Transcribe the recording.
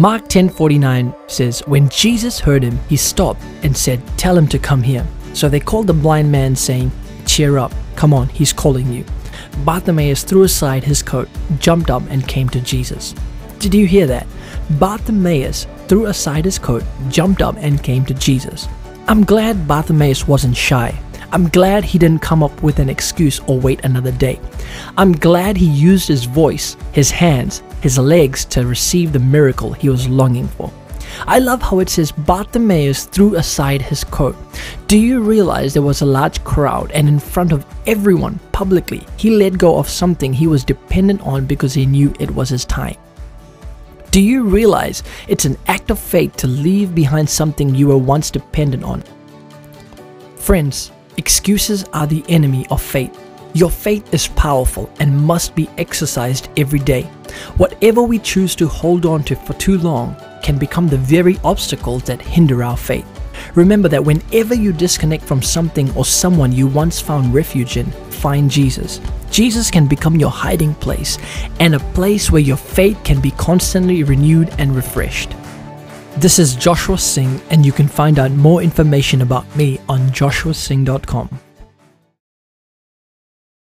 Mark 10:49 says, "When Jesus heard him, he stopped and said, "Tell him to come here." So they called the blind man saying, "Cheer up. Come on, he's calling you." Bartimaeus threw aside his coat, jumped up and came to Jesus. Did you hear that? Bartimaeus threw aside his coat, jumped up and came to Jesus. I'm glad Bartimaeus wasn't shy. I'm glad he didn't come up with an excuse or wait another day. I'm glad he used his voice, his hands, his legs to receive the miracle he was longing for. I love how it says Bartimaeus threw aside his coat. Do you realize there was a large crowd and in front of everyone publicly, he let go of something he was dependent on because he knew it was his time? Do you realize it's an act of faith to leave behind something you were once dependent on? Friends, excuses are the enemy of faith. Your faith is powerful and must be exercised every day. Whatever we choose to hold on to for too long can become the very obstacles that hinder our faith. Remember that whenever you disconnect from something or someone you once found refuge in, find Jesus. Jesus can become your hiding place and a place where your faith can be constantly renewed and refreshed. This is Joshua Singh, and you can find out more information about me on joshuasingh.com.